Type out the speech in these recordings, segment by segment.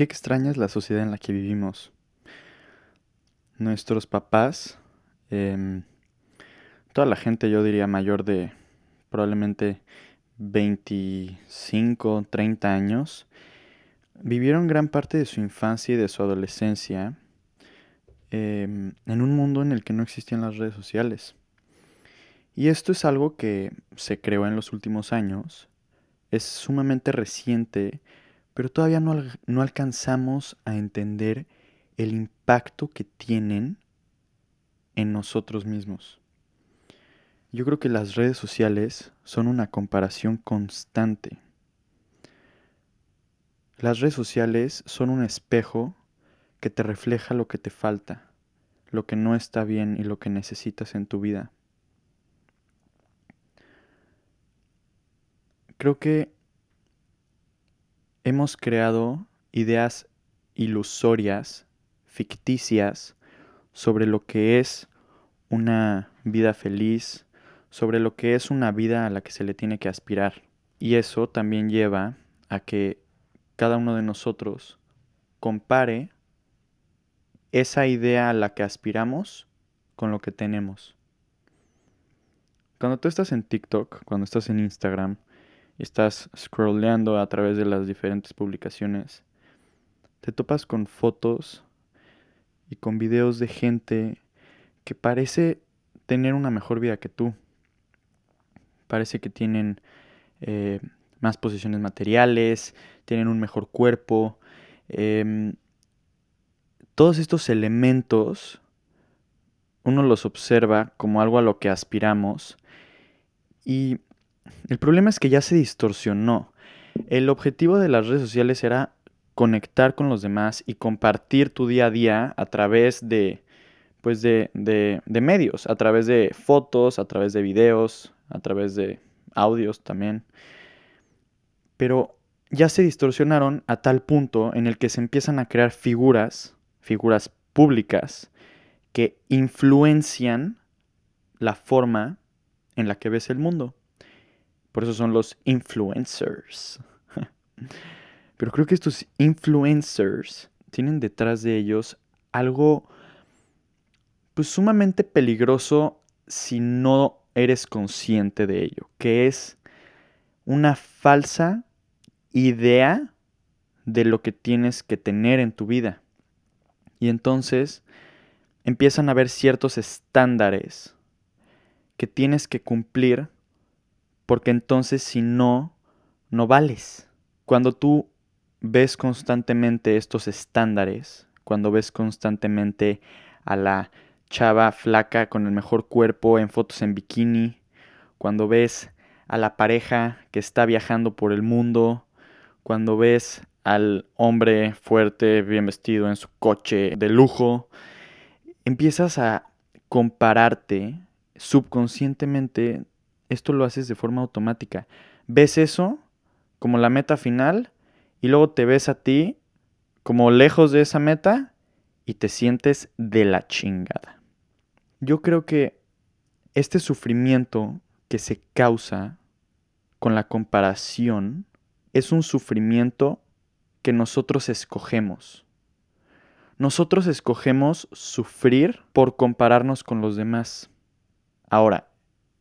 Qué extraña es la sociedad en la que vivimos. Nuestros papás, em, toda la gente, yo diría mayor de probablemente 25, 30 años, vivieron gran parte de su infancia y de su adolescencia em, en un mundo en el que no existían las redes sociales. Y esto es algo que se creó en los últimos años, es sumamente reciente, pero todavía no, no alcanzamos a entender el impacto que tienen en nosotros mismos. Yo creo que las redes sociales son una comparación constante. Las redes sociales son un espejo que te refleja lo que te falta, lo que no está bien y lo que necesitas en tu vida. Creo que hemos creado ideas ilusorias, ficticias, sobre lo que es una vida feliz, sobre lo que es una vida a la que se le tiene que aspirar. Y eso también lleva a que cada uno de nosotros compare esa idea a la que aspiramos con lo que tenemos. Cuando tú estás en TikTok, cuando estás en Instagram, estás scrolleando a través de las diferentes publicaciones, te topas con fotos y con videos de gente que parece tener una mejor vida que tú. Parece que tienen eh, más posiciones materiales, tienen un mejor cuerpo. Em, todos estos elementos uno los observa como algo a lo que aspiramos y el problema es que ya se distorsionó. El objetivo de las redes sociales era conectar con los demás y compartir tu día a día a través de, pues de, de, de medios, a través de fotos, a través de videos, a través de audios también. Pero ya se distorsionaron a tal punto en el que se empiezan a crear figuras, figuras públicas, que influencian la forma en la que ves el mundo. Por eso son los influencers. Pero creo que estos influencers tienen detrás de ellos algo pues sumamente peligroso si no eres consciente de ello, que es una falsa idea de lo que tienes que tener en tu vida. Y entonces empiezan a haber ciertos estándares que tienes que cumplir porque entonces si no, no vales. Cuando tú ves constantemente estos estándares, cuando ves constantemente a la chava flaca con el mejor cuerpo en fotos en bikini, cuando ves a la pareja que está viajando por el mundo, cuando ves al hombre fuerte, bien vestido en su coche de lujo, empiezas a compararte subconscientemente esto lo haces de forma automática. Ves eso como la meta final y luego te ves a ti como lejos de esa meta y te sientes de la chingada. Yo creo que este sufrimiento que se causa con la comparación es un sufrimiento que nosotros escogemos. Nosotros escogemos sufrir por compararnos con los demás. Ahora,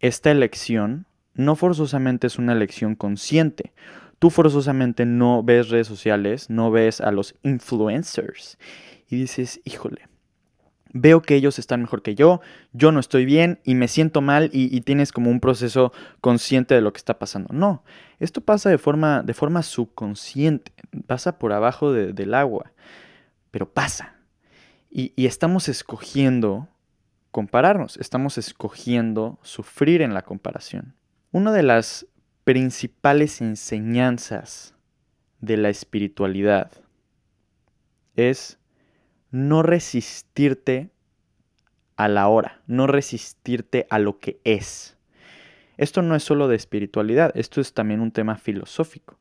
esta elección no forzosamente es una elección consciente. Tú forzosamente no ves redes sociales, no ves a los influencers y dices, híjole, veo que ellos están mejor que yo, yo no estoy bien y me siento mal y, tienes como un proceso consciente de lo que está pasando. No, esto pasa de forma, de forma subconsciente, pasa por abajo del agua, pero pasa. y estamos escogiendo compararnos, estamos escogiendo sufrir en la comparación. Una de las principales enseñanzas de la espiritualidad es no resistirte a la hora, no resistirte a lo que es. Esto no es solo de espiritualidad, esto es también un tema filosófico.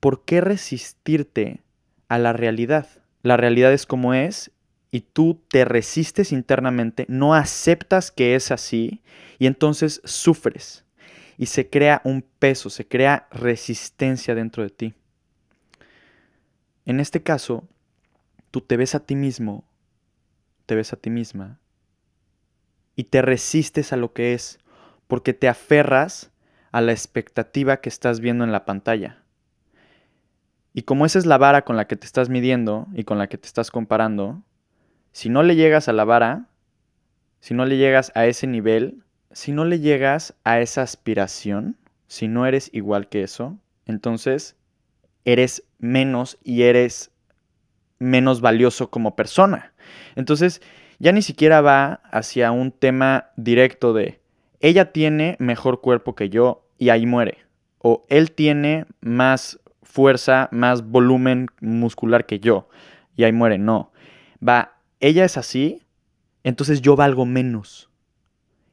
¿Por qué resistirte a la realidad? La realidad es como es y tú te resistes internamente, no aceptas que es así y entonces sufres y se crea un peso, se crea resistencia dentro de ti. en este caso, tú te ves a ti mismo, te ves a ti misma y te resistes a lo que es porque te aferras a la expectativa que estás viendo en la pantalla. Y como esa es la vara con la que te estás midiendo y con la que te estás comparando, si no le llegas a la vara, si no le llegas a ese nivel, si no le llegas a esa aspiración, si no eres igual que eso, entonces eres menos y eres menos valioso como persona. Entonces, ya ni siquiera va hacia un tema directo de ella tiene mejor cuerpo que yo y ahí muere. O él tiene más fuerza, más volumen muscular que yo y ahí muere. No. Va, ella es así, entonces yo valgo menos.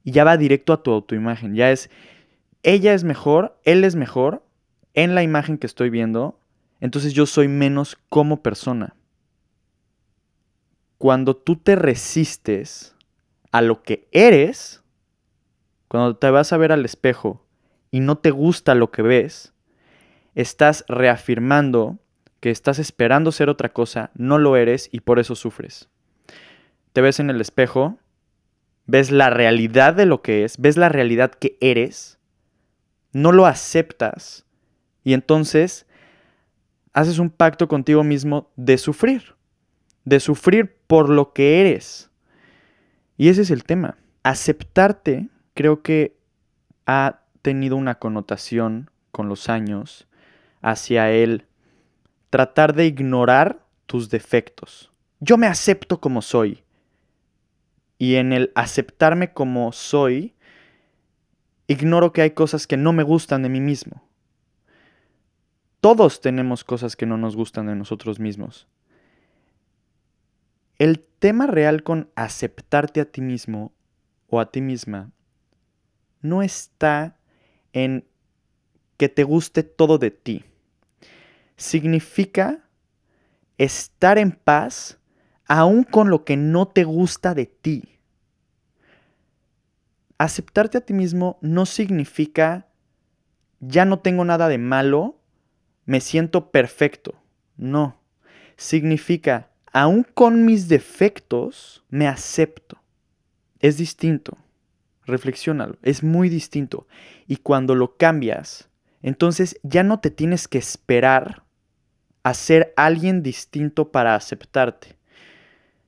Y ya va directo a tu autoimagen. Ya es, ella es mejor, él es mejor en la imagen que estoy viendo, entonces yo soy menos como persona. Cuando tú te resistes a lo que eres, cuando te vas a ver al espejo y no te gusta lo que ves, estás reafirmando que estás esperando ser otra cosa, no lo eres y por eso sufres. Te ves en el espejo, ves la realidad de lo que es, ves la realidad que eres, no lo aceptas y entonces haces un pacto contigo mismo de sufrir, de sufrir por lo que eres. Y ese es el tema. Aceptarte creo que ha tenido una connotación con los años hacia el tratar de ignorar tus defectos. Yo me acepto como soy. Y en el aceptarme como soy, ignoro que hay cosas que no me gustan de mí mismo. Todos tenemos cosas que no nos gustan de nosotros mismos. El tema real con aceptarte a ti mismo o a ti misma no está en que te guste todo de ti. Significa estar en paz aún con lo que no te gusta de ti. Aceptarte a ti mismo no significa ya no tengo nada de malo, me siento perfecto. No. Significa, aún con mis defectos, me acepto. Es distinto. Reflexiónalo, es muy distinto. Y cuando lo cambias, entonces ya no te tienes que esperar a ser alguien distinto para aceptarte.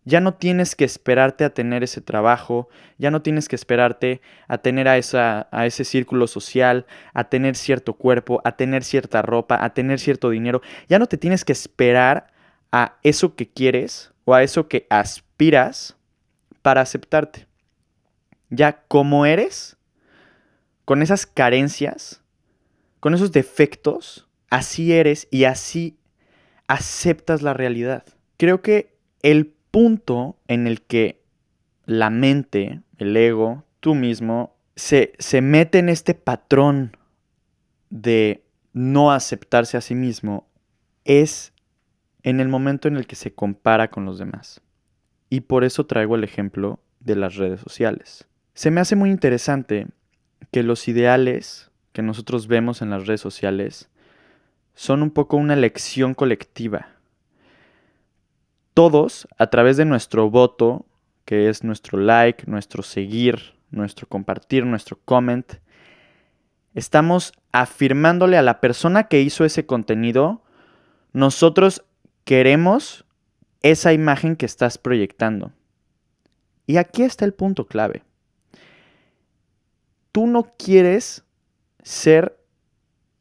Ya no tienes que esperarte a tener ese trabajo, ya no tienes que esperarte a tener a, esa, a ese círculo social, a tener cierto cuerpo, a tener cierta ropa, a tener cierto dinero. Ya no te tienes que esperar a eso que quieres o a eso que aspiras para aceptarte ya como eres, con esas carencias, con esos defectos, así eres y así aceptas la realidad. Creo que el punto en el que la mente, el ego, tú mismo, se, se mete en este patrón de no aceptarse a sí mismo es en el momento en el que se compara con los demás. Y por eso traigo el ejemplo de las redes sociales. Se me hace muy interesante que los ideales que nosotros vemos en las redes sociales son un poco una elección colectiva. Todos, a través de nuestro voto, que es nuestro like, nuestro seguir, nuestro compartir, nuestro comment, estamos afirmándole a la persona que hizo ese contenido, nosotros queremos esa imagen que estás proyectando. Y aquí está el punto clave tú no quieres ser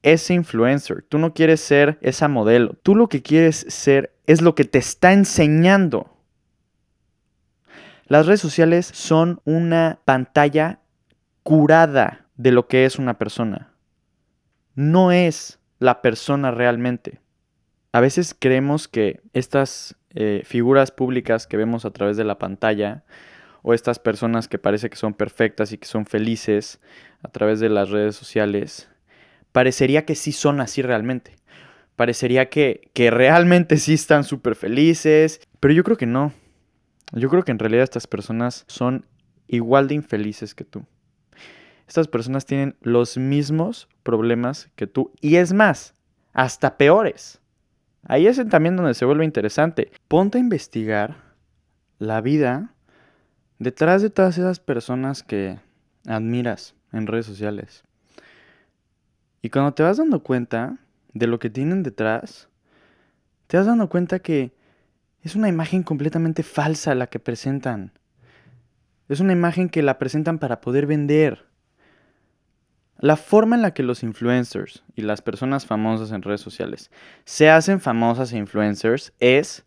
ese influencer, tú no quieres ser esa modelo, tú lo que quieres ser es lo que te está enseñando. Las redes sociales son una pantalla curada de lo que es una persona. No es la persona realmente. A veces creemos que estas eh, figuras públicas que vemos a través de la pantalla o estas personas que parece que son perfectas y que son felices a través de las redes sociales, parecería que sí son así realmente. Parecería que, que realmente sí están súper felices, pero yo creo que no. Yo creo que en realidad estas personas son igual de infelices que tú. Estas personas tienen los mismos problemas que tú y es más, hasta peores. Ahí es también donde se vuelve interesante. Ponte a investigar la vida detrás de todas esas personas que admiras en redes sociales. Y cuando te vas dando cuenta de lo que tienen detrás, te vas dando cuenta que es una imagen completamente falsa la que presentan. Es una imagen que la presentan para poder vender. La forma en la que los influencers y las personas famosas en redes sociales se hacen famosas e influencers es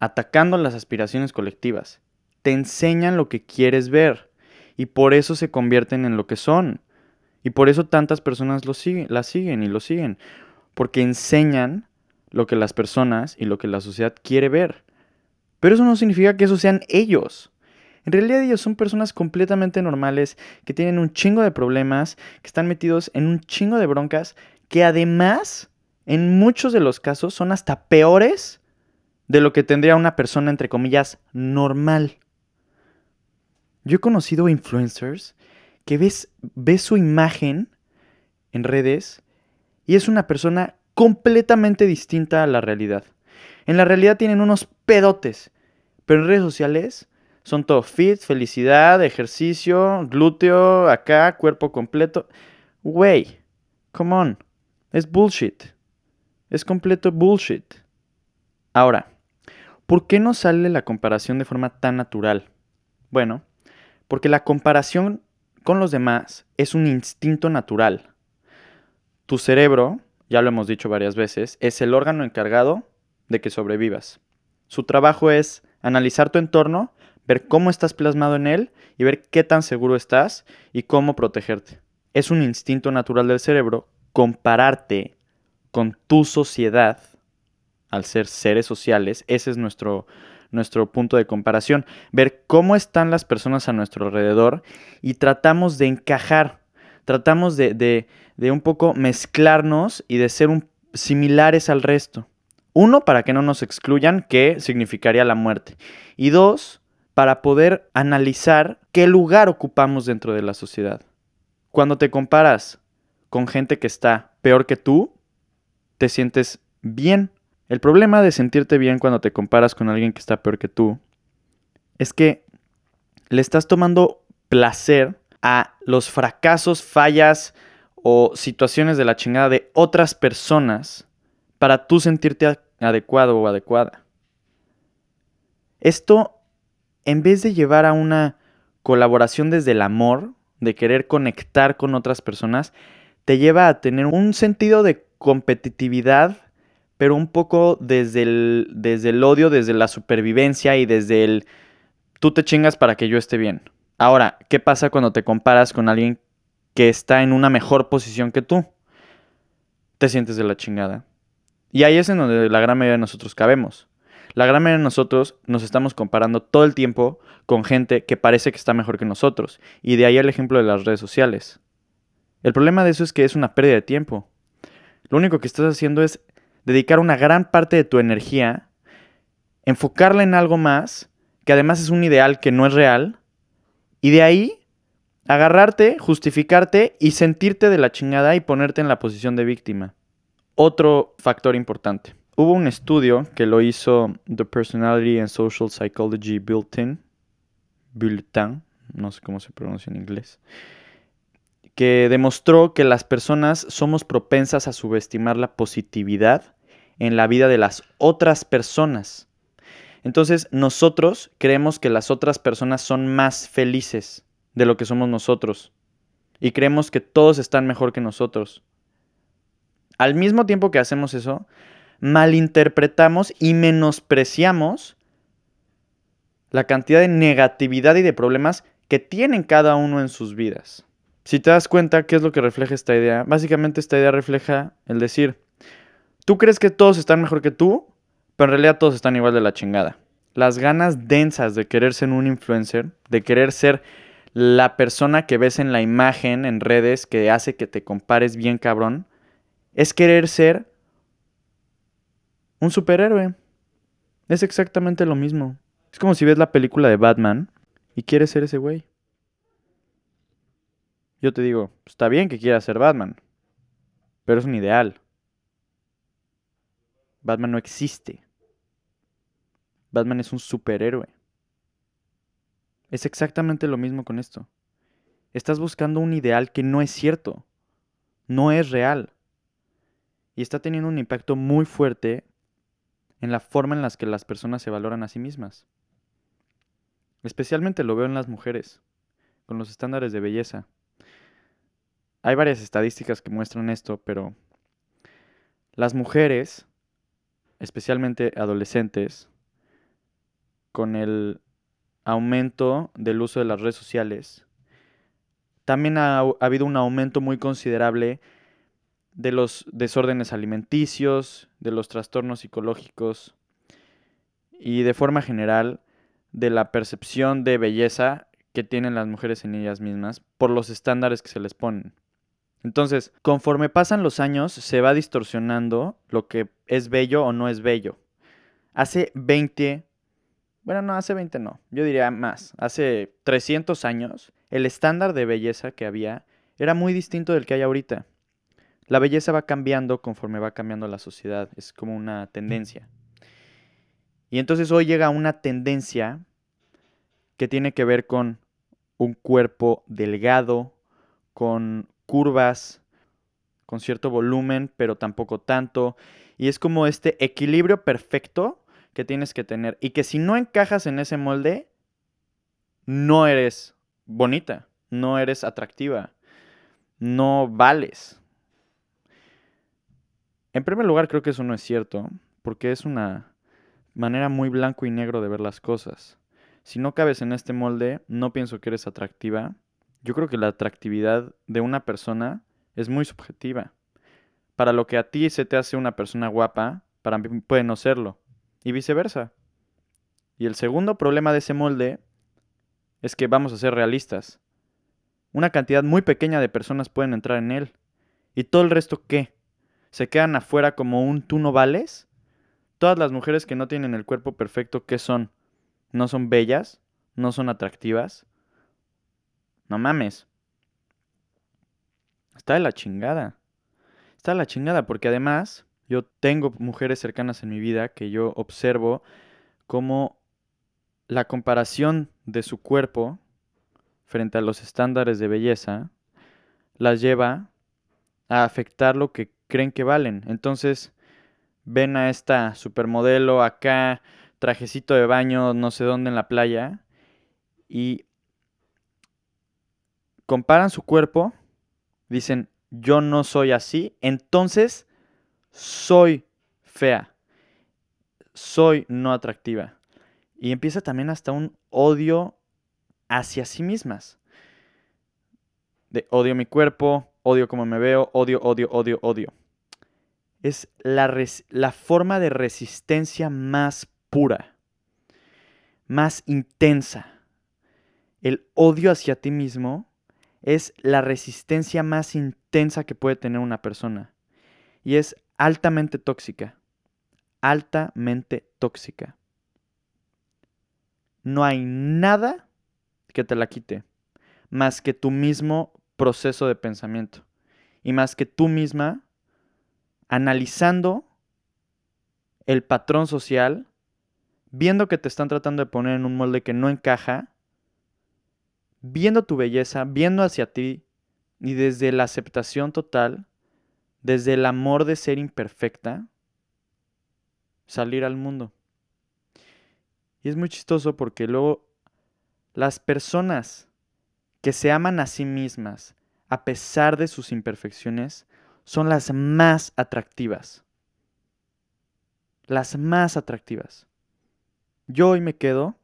atacando las aspiraciones colectivas. Te enseñan lo que quieres ver y por eso se convierten en lo que son. Y por eso tantas personas lo siguen, las siguen y lo siguen. Porque enseñan lo que las personas y lo que la sociedad quiere ver. Pero eso no significa que eso sean ellos. En realidad ellos son personas completamente normales, que tienen un chingo de problemas, que están metidos en un chingo de broncas, que además, en muchos de los casos, son hasta peores de lo que tendría una persona, entre comillas, normal. Yo he conocido influencers que ves, ves su imagen en redes y es una persona completamente distinta a la realidad. En la realidad tienen unos pedotes, pero en redes sociales son todo fit, felicidad, ejercicio, glúteo, acá, cuerpo completo. Güey, come on. Es bullshit. Es completo bullshit. Ahora, ¿por qué no sale la comparación de forma tan natural? Bueno, porque la comparación con los demás es un instinto natural. Tu cerebro, ya lo hemos dicho varias veces, es el órgano encargado de que sobrevivas. Su trabajo es analizar tu entorno ver cómo estás plasmado en él y ver qué tan seguro estás y cómo protegerte. Es un instinto natural del cerebro compararte con tu sociedad al ser seres sociales. Ese es nuestro, nuestro punto de comparación. Ver cómo están las personas a nuestro alrededor y tratamos de encajar, tratamos de, de, de un poco mezclarnos y de ser similares al resto. Uno, para que no nos excluyan, que significaría la muerte. Y dos, para poder analizar qué lugar ocupamos dentro de la sociedad. Cuando te comparas con gente que está peor que tú, te sientes bien. El problema de sentirte bien cuando te comparas con alguien que está peor que tú es que le estás tomando placer a los fracasos, fallas o situaciones de la chingada de otras personas para tú sentirte adecuado o adecuada. Esto en vez de llevar a una colaboración desde el amor, de querer conectar con otras personas, te lleva a tener un sentido de competitividad, pero un poco desde el, desde el odio, desde la supervivencia y desde el tú te chingas para que yo esté bien. Ahora, ¿qué pasa cuando te comparas con alguien que está en una mejor posición que tú? Te sientes de la chingada. Y ahí es en donde la gran mayoría de nosotros cabemos. La gran mayoría de nosotros nos estamos comparando todo el tiempo con gente que parece que está mejor que nosotros. Y de ahí el ejemplo de las redes sociales. El problema de eso es que es una pérdida de tiempo. Lo único que estás haciendo es dedicar una gran parte de tu energía, enfocarla en algo más, que además es un ideal que no es real, y de ahí agarrarte, justificarte y sentirte de la chingada y ponerte en la posición de víctima. Otro factor importante. Hubo un estudio que lo hizo The Personality and Social Psychology Bulletin, Bulletin, no sé cómo se pronuncia en inglés, que demostró que las personas somos propensas a subestimar la positividad en la vida de las otras personas. Entonces nosotros creemos que las otras personas son más felices de lo que somos nosotros y creemos que todos están mejor que nosotros. Al mismo tiempo que hacemos eso, malinterpretamos y menospreciamos la cantidad de negatividad y de problemas que tienen cada uno en sus vidas. Si te das cuenta, ¿qué es lo que refleja esta idea? Básicamente esta idea refleja el decir, tú crees que todos están mejor que tú, pero en realidad todos están igual de la chingada. Las ganas densas de querer ser un influencer, de querer ser la persona que ves en la imagen en redes que hace que te compares bien cabrón, es querer ser un superhéroe. Es exactamente lo mismo. Es como si ves la película de Batman y quieres ser ese güey. Yo te digo, está bien que quieras ser Batman, pero es un ideal. Batman no existe. Batman es un superhéroe. Es exactamente lo mismo con esto. Estás buscando un ideal que no es cierto, no es real. Y está teniendo un impacto muy fuerte en la forma en la que las personas se valoran a sí mismas. Especialmente lo veo en las mujeres, con los estándares de belleza. Hay varias estadísticas que muestran esto, pero las mujeres, especialmente adolescentes, con el aumento del uso de las redes sociales, también ha, habido un aumento muy considerable de los desórdenes alimenticios, de los trastornos psicológicos y de forma general de la percepción de belleza que tienen las mujeres en ellas mismas por los estándares que se les ponen. Entonces, conforme pasan los años, se va distorsionando lo que es bello o no es bello. Hace 20, bueno, no, hace 20 no, yo diría más, hace 300 años, el estándar de belleza que había era muy distinto del que hay ahorita. La belleza va cambiando conforme va cambiando la sociedad, es como una tendencia. Y entonces hoy llega una tendencia que tiene que ver con un cuerpo delgado, con curvas, con cierto volumen, pero tampoco tanto. Y es como este equilibrio perfecto que tienes que tener. Y que si no encajas en ese molde, no eres bonita, no eres atractiva, no vales. En primer lugar, creo que eso no es cierto, porque es una manera muy blanco y negro de ver las cosas. Si no cabes en este molde, no pienso que eres atractiva. Yo creo que la atractividad de una persona es muy subjetiva. Para lo que a ti se te hace una persona guapa, para mí puede no serlo. Y viceversa. Y el segundo problema de ese molde es que vamos a ser realistas. Una cantidad muy pequeña de personas pueden entrar en él. ¿Y todo el resto qué? ¿Se quedan afuera como un tú no vales? Todas las mujeres que no tienen el cuerpo perfecto, ¿qué son? ¿No son bellas? ¿No son atractivas? No mames. Está de la chingada. Está de la chingada porque además yo tengo mujeres cercanas en mi vida que yo observo cómo la comparación de su cuerpo frente a los estándares de belleza las lleva a afectar lo que creen que valen. Entonces ven a esta supermodelo acá, trajecito de baño, no sé dónde en la playa, y comparan su cuerpo, dicen, yo no soy así, entonces soy fea, soy no atractiva. Y empieza también hasta un odio hacia sí mismas. De odio mi cuerpo, odio cómo me veo, odio, odio, odio, odio. Es la, la forma de resistencia más pura, más intensa. El odio hacia ti mismo es la resistencia más intensa que puede tener una persona. Y es altamente tóxica. Altamente tóxica no hay nada que te la quite, más que tu mismo proceso de pensamiento y más que tú misma analizando el patrón social, viendo que te están tratando de poner en un molde que no encaja, viendo tu belleza, viendo hacia ti y desde la aceptación total, desde el amor de ser imperfecta, salir al mundo. Y es muy chistoso porque luego las personas que se aman a sí mismas, a pesar de sus imperfecciones, son las más atractivas. Las más atractivas. Yo hoy me quedo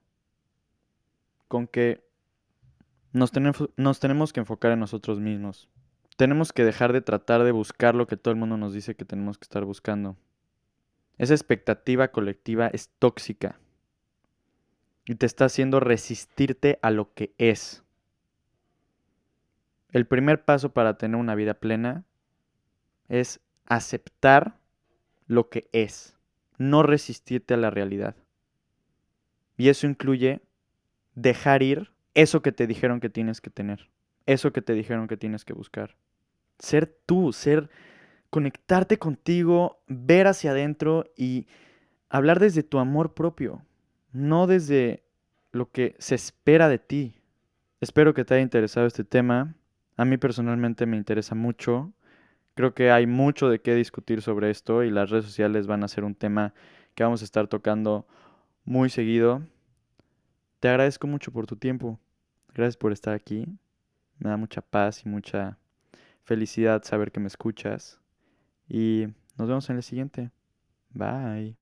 con que nos tenemos, nos tenemos que enfocar en nosotros mismos. Tenemos que dejar de tratar de buscar lo que todo el mundo nos dice que tenemos que estar buscando. Esa expectativa colectiva es tóxica y te está haciendo resistirte a lo que es. El primer paso para tener una vida plena es aceptar lo que es, no resistirte a la realidad. Y eso incluye dejar ir eso que te dijeron que tienes que tener, eso que te dijeron que tienes que buscar. Ser tú, ser conectarte contigo, ver hacia adentro y hablar desde tu amor propio, no desde lo que se espera de ti. Espero que te haya interesado este tema. A mí personalmente me interesa mucho. Creo que hay mucho de qué discutir sobre esto y las redes sociales van a ser un tema que vamos a estar tocando muy seguido. Te agradezco mucho por tu tiempo. Gracias por estar aquí. Me da mucha paz y mucha felicidad saber que me escuchas. Y nos vemos en el siguiente. Bye.